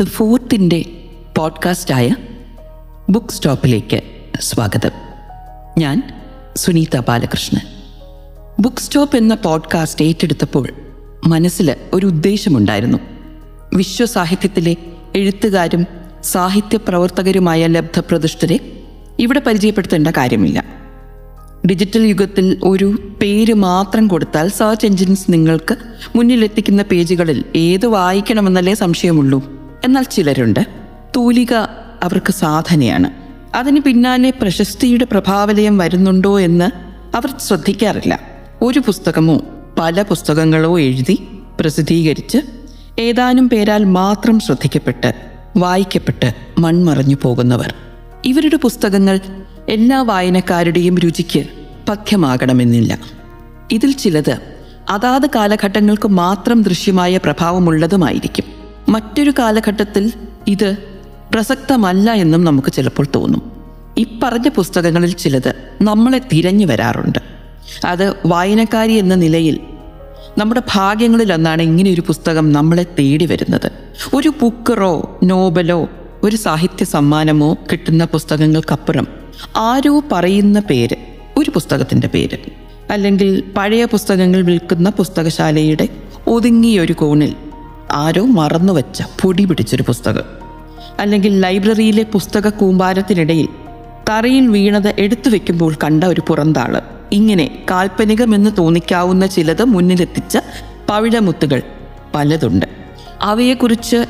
The ഫോർത്തിന്റെ പോഡ്കാസ്റ്റായ book സ്റ്റോപ്പിലേക്ക് സ്വാഗതം. ഞാൻ സുനീത ബാലകൃഷ്ണൻ. ബുക്ക് സ്റ്റോപ്പ് എന്ന പോഡ്കാസ്റ്റ് ഏറ്റെടുത്തപ്പോൾ മനസ്സിൽ ഒരു ഉദ്ദേശമുണ്ടായിരുന്നു. വിശ്വസാഹിത്യത്തിലെ എഴുത്തുകാരും സാഹിത്യ പ്രവർത്തകരുമായ ലബ്ധപ്രതിഷ്ഠരെ ഇവിടെ പരിചയപ്പെടുത്തേണ്ട കാര്യമില്ല. ഡിജിറ്റൽ യുഗത്തിൽ ഒരു പേര് മാത്രം കൊടുത്താൽ സെർച്ച് എഞ്ചിൻസ് നിങ്ങൾക്ക് മുന്നിലെത്തിക്കുന്ന പേജുകളിൽ ഏത് വായിക്കണമെന്നല്ലേ സംശയമുള്ളൂ. എന്നാൽ ചിലരുണ്ട് തൂലിക അവർക്ക് സാധനയാണ്. അതിന് പിന്നാലെ പ്രശസ്തിയുടെ പ്രഭാവലയം വരുന്നുണ്ടോ എന്ന് അവർ ശ്രദ്ധിക്കാറില്ല. ഒരു പുസ്തകമോ പല പുസ്തകങ്ങളോ എഴുതി പ്രസിദ്ധീകരിച്ച് ഏതാനും പേരാൽ മാത്രം ശ്രദ്ധിക്കപ്പെട്ട് വായിക്കപ്പെട്ട് മൺമറഞ്ഞു പോകുന്നവർ. ഇവരുടെ പുസ്തകങ്ങൾ എല്ലാ വായനക്കാരുടെയും രുചിക്ക് പഥ്യമാകണമെന്നില്ല. ഇതിൽ ചിലത് അതാത് കാലഘട്ടങ്ങൾക്ക് മാത്രം ദൃശ്യമായ പ്രഭാവമുള്ളതുമായിരിക്കും. മറ്റൊരു കാലഘട്ടത്തിൽ ഇത് പ്രസക്തമല്ല എന്നും നമുക്ക് ചിലപ്പോൾ തോന്നും. ഇപ്പറഞ്ഞ പുസ്തകങ്ങളിൽ ചിലത് നമ്മളെ തിരഞ്ഞു വരാറുണ്ട്. അത് വായനക്കാരി എന്ന നിലയിൽ നമ്മുടെ ഭാഗ്യങ്ങളിലൊന്നാണ് ഇങ്ങനെ ഒരു പുസ്തകം നമ്മളെ തേടി വരുന്നത്. ഒരു ബുക്കറോ നോബലോ ഒരു സാഹിത്യ സമ്മാനമോ കിട്ടുന്ന പുസ്തകങ്ങൾക്കപ്പുറം ആരോ പറയുന്ന പേര് ഒരു പുസ്തകത്തിന്റെ പേര് അല്ലെങ്കിൽ പഴയ പുസ്തകങ്ങൾ വിൽക്കുന്ന പുസ്തകശാലയുടെ ഒതുങ്ങിയൊരു കോണിൽ ആരോ മറന്നുവെച്ച പൊടി പിടിച്ചൊരു പുസ്തകം. അല്ലെങ്കിൽ ലൈബ്രറിയിലെ പുസ്തക കൂമ്പാരത്തിനിടയിൽ തറയിൽ വീണത് എടുത്തു വെക്കുമ്പോൾ കണ്ട ഒരു പുറന്താൾ. ഇങ്ങനെ കാൽപ്പനികമെന്ന് തോന്നിക്കാവുന്ന ചിലത് മുന്നിലെത്തിച്ച പവിഴമുത്തുകൾ പലതുണ്ട്. അവയെക്കുറിച്ച്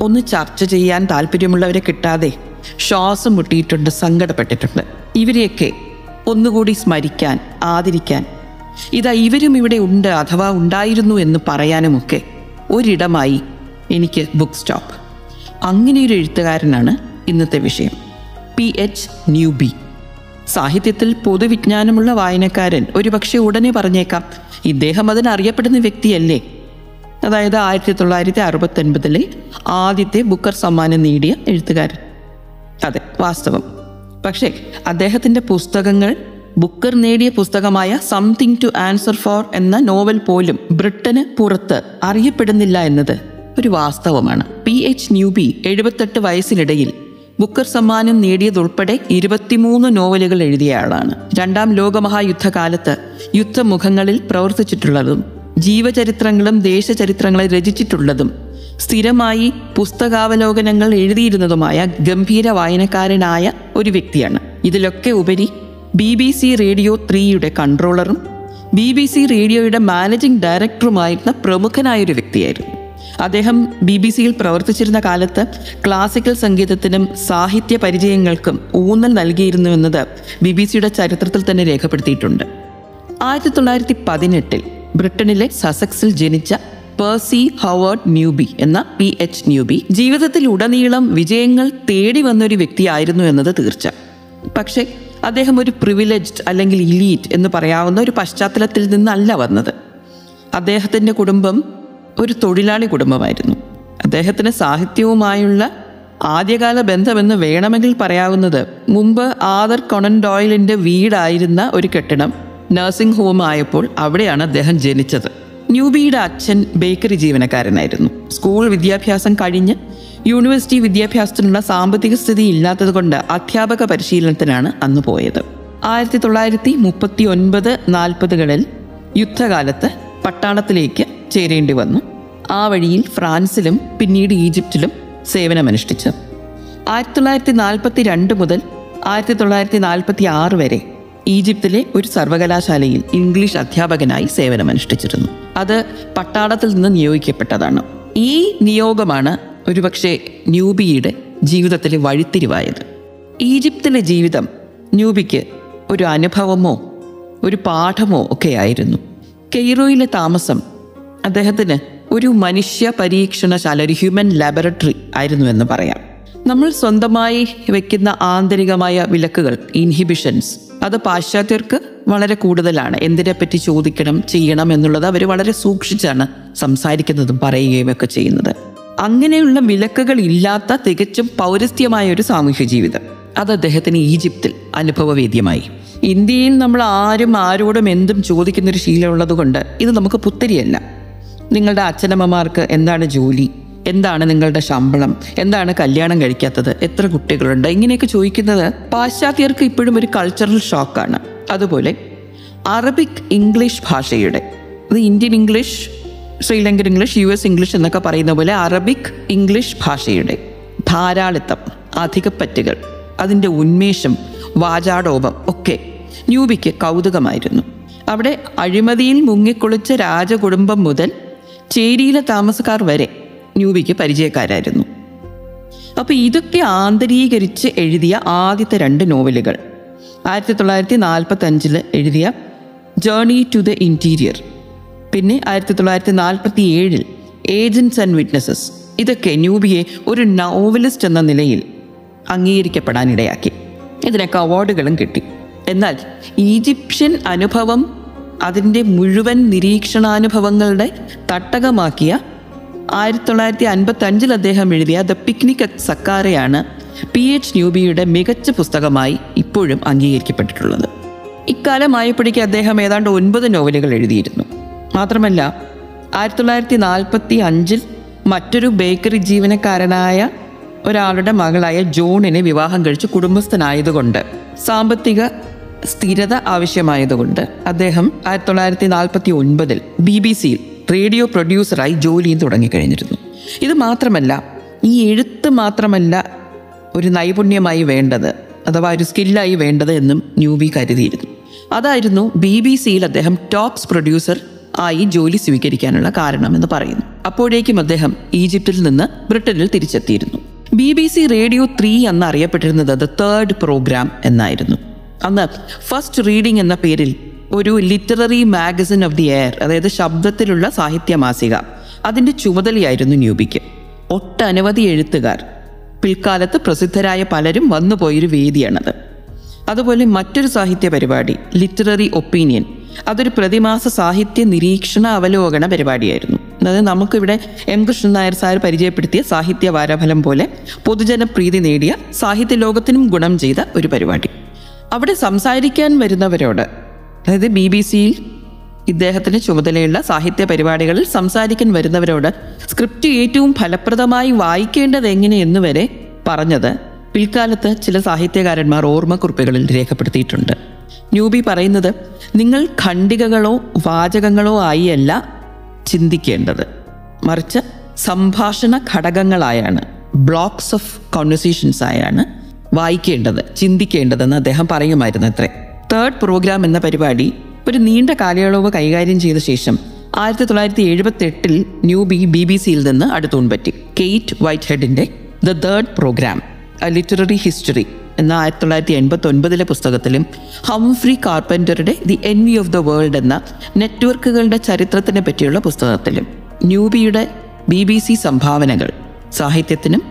ഒന്ന് ചർച്ച ചെയ്യാൻ താല്പര്യമുള്ളവരെ കിട്ടാതെ ശ്വാസം മുട്ടിയിട്ടുണ്ട് സങ്കടപ്പെട്ടിട്ടുണ്ട്. ഇവരെയൊക്കെ ഒന്നുകൂടി സ്മരിക്കാൻ ആദരിക്കാൻ. ഇതാ ഇവരും ഇവിടെ ഉണ്ട് അഥവാ ഉണ്ടായിരുന്നു എന്ന് പറയാനുമൊക്കെ ഒരിടമായി എനിക്ക് ബുക്ക് സ്റ്റോപ്പ് അങ്ങനെയൊരു എഴുത്തുകാരനാണ് ഇന്നത്തെ വിഷയം. P H Newby. സാഹിത്യത്തിൽ പൊതുവിജ്ഞാനമുള്ള വായനക്കാരൻ ഒരുപക്ഷെ ഉടനെ പറഞ്ഞേക്കാം ഇദ്ദേഹം അതിനറിയപ്പെടുന്ന വ്യക്തിയല്ലേ? അതായത് ആയിരത്തി തൊള്ളായിരത്തി അറുപത്തൊൻപതിലെ ആദ്യത്തെ ബുക്കർ സമ്മാനം നേടിയ എഴുത്തുകാരൻ. അതെ വാസ്തവം. പക്ഷേ അദ്ദേഹത്തിന്റെ പുസ്തകങ്ങൾ ബുക്കർ നേടിയ പുസ്തകമായ സംതിങ് ടു ആൻസർ ഫോർ എന്ന നോവൽ പോലും ബ്രിട്ടന് പുറത്ത് അറിയപ്പെടുന്നില്ല എന്നത് ഒരു വാസ്തവമാണ്. പി. എച്ച്. ന്യൂബി എഴുപത്തെട്ട് വയസ്സിനിടയിൽ ബുക്കർ സമ്മാനം നേടിയതുൾപ്പെടെ ഇരുപത്തിമൂന്ന് നോവലുകൾ എഴുതിയ ആളാണ്. രണ്ടാം ലോകമഹായുദ്ധകാലത്ത് യുദ്ധമുഖങ്ങളിൽ പ്രവർത്തിച്ചിട്ടുള്ളതും ജീവചരിത്രങ്ങളും ദേശചരിത്രങ്ങളെ രചിച്ചിട്ടുള്ളതും സ്ഥിരമായി പുസ്തകാവലോകനങ്ങൾ എഴുതിയിരുന്നതുമായ ഗംഭീര വായനക്കാരനായ ഒരു വ്യക്തിയാണ്. ഇതിലൊക്കെ ഉപരി ബി ബി സി റേഡിയോ ത്രീയുടെ കൺട്രോളറും ബി ബി സി റേഡിയോയുടെ മാനേജിംഗ് ഡയറക്ടറുമായിരുന്ന പ്രമുഖനായൊരു വ്യക്തിയായിരുന്നു. അദ്ദേഹം ബി ബി സിയിൽ പ്രവർത്തിച്ചിരുന്ന കാലത്ത് ക്ലാസിക്കൽ സംഗീതത്തിനും സാഹിത്യ പരിചയങ്ങൾക്കും ഊന്നൽ നൽകിയിരുന്നു എന്നത് ബി ബി സിയുടെ ചരിത്രത്തിൽ തന്നെ രേഖപ്പെടുത്തിയിട്ടുണ്ട്. ആയിരത്തി തൊള്ളായിരത്തി പതിനെട്ടിൽ ബ്രിട്ടനിലെ സസക്സിൽ ജനിച്ച പേഴ്സി ഹവേർഡ് ന്യൂബി എന്ന പി എച്ച് ന്യൂബി ജീവിതത്തിൽ ഉടനീളം വിജയങ്ങൾ തേടി വന്നൊരു വ്യക്തിയായിരുന്നു എന്നത് തീർച്ച പക്ഷേ അദ്ദേഹം ഒരു പ്രിവിലേജ്ഡ് അല്ലെങ്കിൽ ഇലീറ്റ് എന്ന് പറയാവുന്ന ഒരു പശ്ചാത്തലത്തിൽ നിന്നല്ല വന്നത്. അദ്ദേഹത്തിന്റെ കുടുംബം ഒരു തൊഴിലാളി കുടുംബമായിരുന്നു. അദ്ദേഹത്തിന് സാഹിത്യവുമായുള്ള ആദ്യകാല ബന്ധമെന്ന് വേണമെങ്കിൽ പറയാവുന്നത് മുമ്പ് ആദർ കൊണൻ ഡോയിലിന്റെ വീടായിരുന്ന ഒരു കെട്ടിടം നഴ്സിംഗ് ഹോം ആയപ്പോൾ അവിടെയാണ് അദ്ദേഹം ജനിച്ചത്. ന്യൂബിയുടെ അച്ഛൻ ബേക്കറി ജീവനക്കാരനായിരുന്നു. സ്കൂൾ വിദ്യാഭ്യാസം കഴിഞ്ഞ് യൂണിവേഴ്സിറ്റി വിദ്യാഭ്യാസത്തിനുള്ള സാമ്പത്തിക സ്ഥിതി ഇല്ലാത്തതുകൊണ്ട് അധ്യാപക പരിശീലനത്തിനാണ് അന്ന് പോയത്. ആയിരത്തി തൊള്ളായിരത്തി മുപ്പത്തി ഒൻപത് നാൽപ്പതുകളിൽ യുദ്ധകാലത്ത് പട്ടാളത്തിലേക്ക് ചേരേണ്ടി വന്നു. ആ വഴിയിൽ ഫ്രാൻസിലും പിന്നീട് ഈജിപ്തിലും സേവനമനുഷ്ഠിച്ചു. ആയിരത്തി തൊള്ളായിരത്തി നാൽപ്പത്തി രണ്ട് മുതൽ ആയിരത്തി തൊള്ളായിരത്തി നാൽപ്പത്തി ആറ് വരെ ഈജിപ്തിലെ ഒരു സർവകലാശാലയിൽ ഇംഗ്ലീഷ് അധ്യാപകനായി സേവനമനുഷ്ഠിച്ചിരുന്നു. അത് പട്ടാളത്തിൽ നിന്ന് നിയോഗിക്കപ്പെട്ടതാണ്. ഈ നിയോഗമാണ് ഒരുപക്ഷെ ന്യൂബിയുടെ ജീവിതത്തിലെ വഴിത്തിരിവായത്. ഈജിപ്തിലെ ജീവിതം ന്യൂബിക്ക് ഒരു അനുഭവമോ ഒരു പാഠമോ ഒക്കെ ആയിരുന്നു. കെയ്റോയിലെ താമസം അദ്ദേഹത്തിന് ഒരു മനുഷ്യ പരീക്ഷണശാല ഒരു ഹ്യൂമൻ ലാബറട്ടറി ആയിരുന്നു എന്ന് പറയാം. നമ്മൾ സ്വന്തമായി വെക്കുന്ന ആന്തരികമായ വിലക്കുകൾ ഇൻഹിബിഷൻസ് അത് പാശ്ചാത്യർക്ക് വളരെ കൂടുതലാണ്. എന്തിനെപ്പറ്റി ചോദിക്കണം ചെയ്യണം എന്നുള്ളത് അവർ വളരെ സൂക്ഷിച്ചാണ് സംസാരിക്കുന്നതും പറയുകയും ഒക്കെ ചെയ്യുന്നത്. അങ്ങനെയുള്ള വിലക്കുകൾ ഇല്ലാത്ത തികച്ചും പൗരസ്ത്യമായ ഒരു സാമൂഹ്യ ജീവിതം. അത് അദ്ദേഹത്തിന് ഈജിപ്തിൽ അനുഭവവേദ്യമായി. ഇന്ത്യയിൽ നമ്മൾ ആരും ആരോടും എന്തും ചോദിക്കുന്നൊരു ശീലമുള്ളത് കൊണ്ട് ഇത് നമുക്ക് പുത്തരിയല്ല. നിങ്ങളുടെ അച്ഛനമ്മമാർക്ക് എന്താണ് ജോലി? എന്താണ് നിങ്ങളുടെ ശമ്പളം? എന്താണ് കല്യാണം കഴിക്കാത്തത്? എത്ര കുട്ടികളുണ്ട്? ഇങ്ങനെയൊക്കെ ചോദിക്കുന്നത് പാശ്ചാത്യർക്ക് ഇപ്പോഴും ഒരു കൾച്ചറൽ ഷോക്കാണ് അതുപോലെ അറബിക് ഇംഗ്ലീഷ് ഭാഷയുടെ അത് Indian English Sri Lankan English U S English എന്നൊക്കെ പറയുന്ന പോലെ അറബിക് ഇംഗ്ലീഷ് ഭാഷയുടെ ധാരാളിത്തം അധികപ്പറ്റുകൾ അതിന്റെ ഉന്മേഷം വാചാടോപം ഒക്കെ ന്യൂബിക്ക് കൗതുകമായിരുന്നു. അവിടെ അഴിമതിയിൽ മുങ്ങിക്കുളിച്ച രാജകുടുംബം മുതൽ ചേരിയിലെ താമസക്കാർ വരെ ന്യൂബിക്ക് പരിചയക്കാരായിരുന്നു. അപ്പോൾ ഇതൊക്കെ ആന്തരീകരിച്ച് എഴുതിയ ആദ്യത്തെ രണ്ട് നോവലുകൾ. ആയിരത്തി തൊള്ളായിരത്തി നാൽപ്പത്തഞ്ചിൽ എഴുതിയ ജേർണി ടു ദ ഇന്റീരിയർ പിന്നെ ആയിരത്തി തൊള്ളായിരത്തി നാൽപ്പത്തി ഏഴിൽ ഏജൻസ് ആൻഡ് വിറ്റ്നസ്സസ് ഇതൊക്കെ ന്യൂബിയെ ഒരു നോവലിസ്റ്റ് എന്ന നിലയിൽ അംഗീകരിക്കപ്പെടാനിടയാക്കി. ഇതിനൊക്കെ അവാർഡുകളും കിട്ടി. എന്നാൽ ഈജിപ്ഷ്യൻ അനുഭവം അതിന്റെ മുഴുവൻ നിരീക്ഷണാനുഭവങ്ങളുടെ തട്ടകമാക്കിയ ആയിരത്തി തൊള്ളായിരത്തി അൻപത്തി അഞ്ചിൽ അദ്ദേഹം എഴുതിയ ദ പിക്നിക് അറ്റ് സക്കാരയാണ് പി എച്ച് ന്യൂബിയുടെ മികച്ച പുസ്തകമായി ഇപ്പോഴും അംഗീകരിക്കപ്പെട്ടിട്ടുള്ളത്. ഇക്കാലമായപ്പോഴേക്ക് അദ്ദേഹം ഏതാണ്ട് ഒൻപത് നോവലുകൾ എഴുതിയിരുന്നു. മാത്രമല്ല ആയിരത്തി തൊള്ളായിരത്തി നാൽപ്പത്തി അഞ്ചിൽ മറ്റൊരു ബേക്കറി ജീവനക്കാരനായ ഒരാളുടെ മകളായ ജോണിനെ വിവാഹം കഴിച്ച് കുടുംബസ്ഥനായതുകൊണ്ട് സാമ്പത്തിക സ്ഥിരത ആവശ്യമായതുകൊണ്ട് അദ്ദേഹം ആയിരത്തി തൊള്ളായിരത്തി നാൽപ്പത്തി ഒൻപതിൽ ബി ബി സിയിൽ റേഡിയോ പ്രൊഡ്യൂസറായി ജോലിയും തുടങ്ങിക്കഴിഞ്ഞിരുന്നു. ഇത് മാത്രമല്ല ഈ എഴുത്ത് മാത്രമല്ല ഒരു നൈപുണ്യമായി വേണ്ടത് അഥവാ ഒരു സ്കില്ലായി വേണ്ടത് എന്നും ന്യൂബി കരുതിയിരുന്നു. അതായിരുന്നു ബി ബി സിയിൽ അദ്ദേഹം ടോപ്സ് പ്രൊഡ്യൂസർ ആയി ജോലി സ്വീകരിക്കാനുള്ള കാരണമെന്ന് പറയുന്നു. അപ്പോഴേക്കും അദ്ദേഹം ഈജിപ്തിൽ നിന്ന് ബ്രിട്ടനിൽ തിരിച്ചെത്തിയിരുന്നു. B B C radio three എന്ന് അറിയപ്പെട്ടിരുന്നത് ദ തേർഡ് പ്രോഗ്രാം എന്നായിരുന്നു. അന്ന് ഫസ്റ്റ് റീഡിംഗ് എന്ന പേരിൽ ഒരു literary magazine of the air അതായത് ശബ്ദത്തിലുള്ള സാഹിത്യ മാസിക അതിന്റെ ചുമതലയായിരുന്നു ന്യൂബിക്ക്. ഒട്ടനവധി എഴുത്തുകാർ പിൽക്കാലത്ത് പ്രസിദ്ധരായ പലരും വന്നുപോയൊരു വേദിയാണത്. അതുപോലെ മറ്റൊരു സാഹിത്യ പരിപാടി ലിറ്റററി ഒപ്പീനിയൻ അതൊരു പ്രതിമാസ സാഹിത്യ നിരീക്ഷണ അവലോകന പരിപാടിയായിരുന്നു. അതായത് നമുക്കിവിടെ എം കൃഷ്ണൻ നായർ സാർ പരിചയപ്പെടുത്തിയ സാഹിത്യ വാരഫലം പോലെ പൊതുജന പ്രീതി നേടിയ സാഹിത്യ ലോകത്തിനും ഗുണം ചെയ്ത ഒരു പരിപാടി. അവിടെ സംസാരിക്കാൻ വരുന്നവരോട് അതായത് ബി ബി സിയിൽ ഇദ്ദേഹത്തിന് ചുമതലയുള്ള സാഹിത്യ പരിപാടികളിൽ സംസാരിക്കാൻ വരുന്നവരോട് സ്ക്രിപ്റ്റ് ഏറ്റവും ഫലപ്രദമായി വായിക്കേണ്ടത് എങ്ങനെയെന്ന് വരെ പറഞ്ഞത് പിൽക്കാലത്ത് ചില സാഹിത്യകാരന്മാർ ഓർമ്മക്കുറിപ്പുകളിൽ രേഖപ്പെടുത്തിയിട്ടുണ്ട്. ന്യൂബി പറയുന്നത് നിങ്ങൾ ഖണ്ഡികകളോ വാചകങ്ങളോ ആയി അല്ല ചിന്തിക്കേണ്ടത്. മറിച്ച് സംഭാഷണ ഘടകങ്ങളായാണ് ബ്ലോക്സ് ഓഫ് കോൺവെർസേഷൻസ് ആയാണ് വായിക്കേണ്ടത് ചിന്തിക്കേണ്ടതെന്ന് അദ്ദേഹം പറയുമായിരുന്നു അത്രേ. തേർഡ് പ്രോഗ്രാം എന്ന പരിപാടി ഒരു നീണ്ട കാലയളവ് കൈകാര്യം ചെയ്ത ശേഷം ആയിരത്തി തൊള്ളായിരത്തി എഴുപത്തി എട്ടിൽ ന്യൂബി ബി ബി സിയിൽ നിന്ന് അടുത്തൂൺപറ്റി. Kate white ഹെഡിന്റെ the third programme a literary history എന്ന ആയിരത്തി തൊള്ളായിരത്തി എൺപത്തി ഒൻപതിലെ പുസ്തകത്തിലും Humphrey കാർപ്പന്ററുടെ the envy of the world എന്ന നെറ്റ്വർക്കുകളുടെ ചരിത്രത്തിനെ പറ്റിയുള്ള പുസ്തകത്തിലും ന്യൂബിയുടെ ബി ബി സി സംഭാവനകൾ സാഹിത്യത്തിനും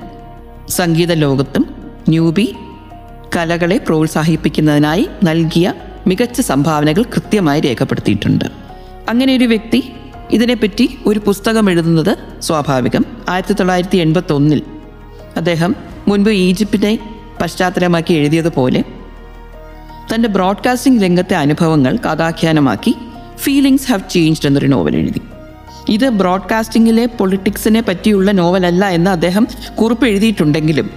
സംഗീത ലോകത്തും ന്യൂബി കലകളെ പ്രോത്സാഹിപ്പിക്കുന്നതിനായി നൽകിയ മികച്ച സംഭാവനകൾ കൃത്യമായി രേഖപ്പെടുത്തിയിട്ടുണ്ട്. അങ്ങനെ ഒരു വ്യക്തി ഇതിനെപ്പറ്റി ഒരു പുസ്തകം എഴുതുന്നത് സ്വാഭാവികം. ആയിരത്തി തൊള്ളായിരത്തി എൺപത്തി ഒന്നിൽ അദ്ദേഹം മുൻപ് ഈജിപ്തിനെ പശ്ചാത്തലമാക്കി എഴുതിയതുപോലെ തന്റെ ബ്രോഡ്കാസ്റ്റിംഗ് രംഗത്തെ അനുഭവങ്ങൾ കഥാഖ്യാനമാക്കി ഫീലിങ്സ് ഹാവ് ചേഞ്ച്ഡ് എന്നൊരു നോവൽ എഴുതി. ഇത് ബ്രോഡ്കാസ്റ്റിംഗിലെ പൊളിറ്റിക്സിനെ പറ്റിയുള്ള നോവലല്ല എന്ന് അദ്ദേഹം കുറിപ്പ് എഴുതിയിട്ടുണ്ടെങ്കിലും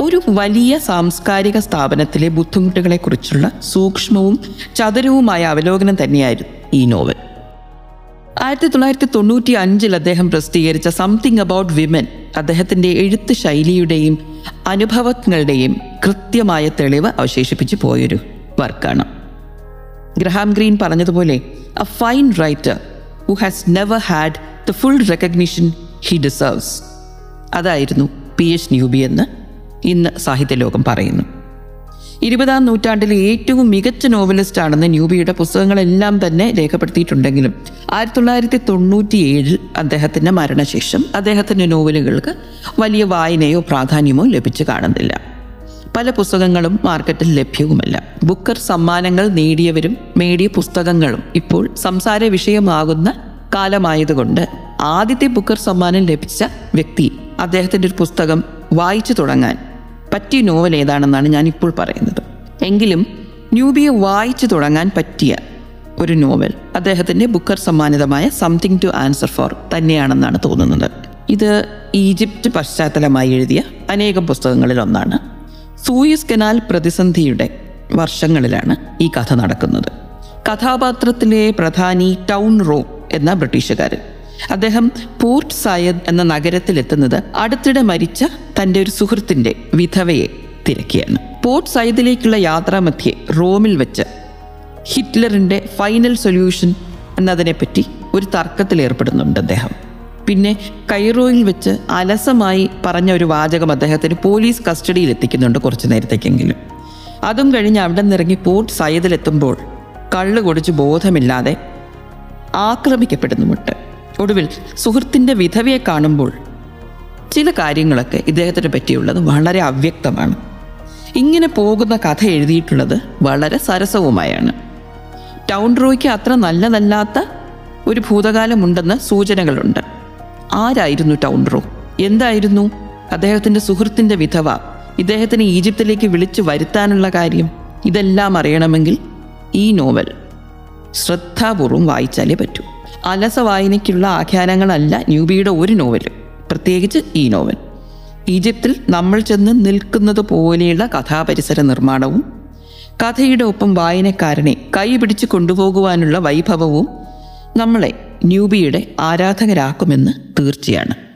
ഒരു വലിയ സാംസ്കാരിക സ്ഥാപനത്തിലെ ബുദ്ധിമുട്ടുകളെക്കുറിച്ചുള്ള സൂക്ഷ്മവും ചതുരവുമായ അവലോകനം തന്നെയായിരുന്നു ഈ നോവൽ. ആയിരത്തി തൊള്ളായിരത്തി തൊണ്ണൂറ്റി അഞ്ചിൽ അദ്ദേഹം പ്രസിദ്ധീകരിച്ച സംതിങ് അബൌട്ട് വിമൻ അദ്ദേഹത്തിന്റെ എഴുത്ത് ശൈലിയുടെയും അനുഭവങ്ങളുടെയും കൃത്യമായ തെളിവ് അവശേഷിപ്പിച്ചു പോയൊരു വർക്കാണ്. ഗ്രഹാം ഗ്രീൻ പറഞ്ഞതുപോലെ a fine writer who has never had the full recognition he deserves അതായിരുന്നു പി എച്ച് ന്യൂബി എന്ന് ഇന്ന് സാഹിത്യലോകം പറയുന്നു. ഇരുപതാം നൂറ്റാണ്ടിലെ ഏറ്റവും മികച്ച നോവലിസ്റ്റ് ആണെന്ന് ന്യൂബിയുടെ പുസ്തകങ്ങളെല്ലാം തന്നെ രേഖപ്പെടുത്തിയിട്ടുണ്ടെങ്കിലും ആയിരത്തി തൊള്ളായിരത്തി തൊണ്ണൂറ്റി ഏഴിൽ അദ്ദേഹത്തിന്റെ മരണശേഷം അദ്ദേഹത്തിന്റെ നോവലുകൾക്ക് വലിയ വായനയോ പ്രാധാന്യമോ ലഭിച്ചു കാണുന്നില്ല. പല പുസ്തകങ്ങളും മാർക്കറ്റിൽ ലഭ്യവുമല്ല. ബുക്കർ സമ്മാനങ്ങൾ നേടിയവരും നേടിയ പുസ്തകങ്ങളും ഇപ്പോൾ സംസാര വിഷയമാകുന്ന കാലമായതുകൊണ്ട് ആദ്യത്തെ ബുക്കർ സമ്മാനം ലഭിച്ച വ്യക്തി അദ്ദേഹത്തിന്റെ ഒരു പുസ്തകം വായിച്ചു തുടങ്ങാൻ പറ്റിയ നോവൽ ഏതാണെന്നാണ് ഞാനിപ്പോൾ പറയുന്നത്. എങ്കിലും ന്യൂബിയെ വായിച്ചു തുടങ്ങാൻ പറ്റിയ ഒരു നോവൽ അദ്ദേഹത്തിന്റെ ബുക്കർ സമ്മാനിതമായ സംതിങ് ടു ആൻസർ ഫോർ തന്നെയാണെന്നാണ് തോന്നുന്നത്. ഇത് ഈജിപ്റ്റ് പശ്ചാത്തലമായി എഴുതിയ അനേകം പുസ്തകങ്ങളിൽ ഒന്നാണ്. സൂയസ് കനാൽ പ്രതിസന്ധിയുടെ വർഷങ്ങളിലാണ് ഈ കഥ നടക്കുന്നത്. കഥാപാത്രത്തിലെ പ്രധാനി ടൗൺ റോ എന്ന ബ്രിട്ടീഷുകാരൻ അദ്ദേഹം പോർട്ട് സായദ് എന്ന നഗരത്തിലെത്തുന്നത് അടുത്തിടെ മരിച്ച തന്റെ ഒരു സുഹൃത്തിന്റെ വിധവയെ തിരക്കിയാണ്. പോർട്ട് സായദിലേക്കുള്ള യാത്രാമധ്യേ റോമിൽ വെച്ച് ഹിറ്റ്ലറിന്റെ ഫൈനൽ സൊല്യൂഷൻ എന്നതിനെപ്പറ്റി ഒരു തർക്കത്തിൽ ഏർപ്പെടുന്നുണ്ട് അദ്ദേഹം. പിന്നെ കൈറോയിൽ വെച്ച് അലസമായി പറഞ്ഞ ഒരു വാചകം അദ്ദേഹത്തിന് പോലീസ് കസ്റ്റഡിയിൽ എത്തിക്കുന്നുണ്ട് കുറച്ച് നേരത്തേക്കെങ്കിലും. അതും കഴിഞ്ഞ് അവിടെ നിന്നിറങ്ങി പോർട്ട് സയ്യദിലെത്തുമ്പോൾ കള്ളു കൊടിച്ച് ബോധമില്ലാതെ ആക്രമിക്കപ്പെടുന്നുമുണ്ട്. ഒടുവിൽ സുഹൃത്തിന്റെ വിധവയെ കാണുമ്പോൾ ചില കാര്യങ്ങളൊക്കെ ഇദ്ദേഹത്തിനെ പറ്റിയുള്ളത് വളരെ അവ്യക്തമാണ്. ഇങ്ങനെ പോകുന്ന കഥ എഴുതിയിട്ടുള്ളത് വളരെ സരസവുമായാണ്. ടൗൺ റോയ്ക്ക് അത്ര നല്ലതല്ലാത്ത ഒരു ഭൂതകാലമുണ്ടെന്ന് സൂചനകളുണ്ട്. ആരായിരുന്നു ടൗൺ റോ? എന്തായിരുന്നു? അദ്ദേഹത്തിന്റെ സുഹൃത്തിന്റെ വിധവ ഇദ്ദേഹത്തിന് ഈജിപ്തിലേക്ക് വിളിച്ചു വരുത്താനുള്ള കാര്യം ഇതെല്ലാം അറിയണമെങ്കിൽ ഈ നോവൽ ശ്രദ്ധാപൂർവം വായിച്ചാലേ പറ്റൂ. അലസ വായനയ്ക്കുള്ള ആഖ്യാനങ്ങളല്ല ന്യൂബിയുടെ ഒരു നോവൽ പ്രത്യേകിച്ച് ഈ നോവൽ. ഈജിപ്തിൽ നമ്മൾ ചെന്ന് നിൽക്കുന്നത് പോലെയുള്ള കഥാപരിസര നിർമ്മാണവും കഥയുടെ ഒപ്പം വായനക്കാരനെ കൈപിടിച്ച് കൊണ്ടുപോകുവാനുള്ള വൈഭവവും നമ്മളെ ന്യൂബിയുടെ ആരാധകരാക്കുമെന്ന് തീർച്ചയാണ്.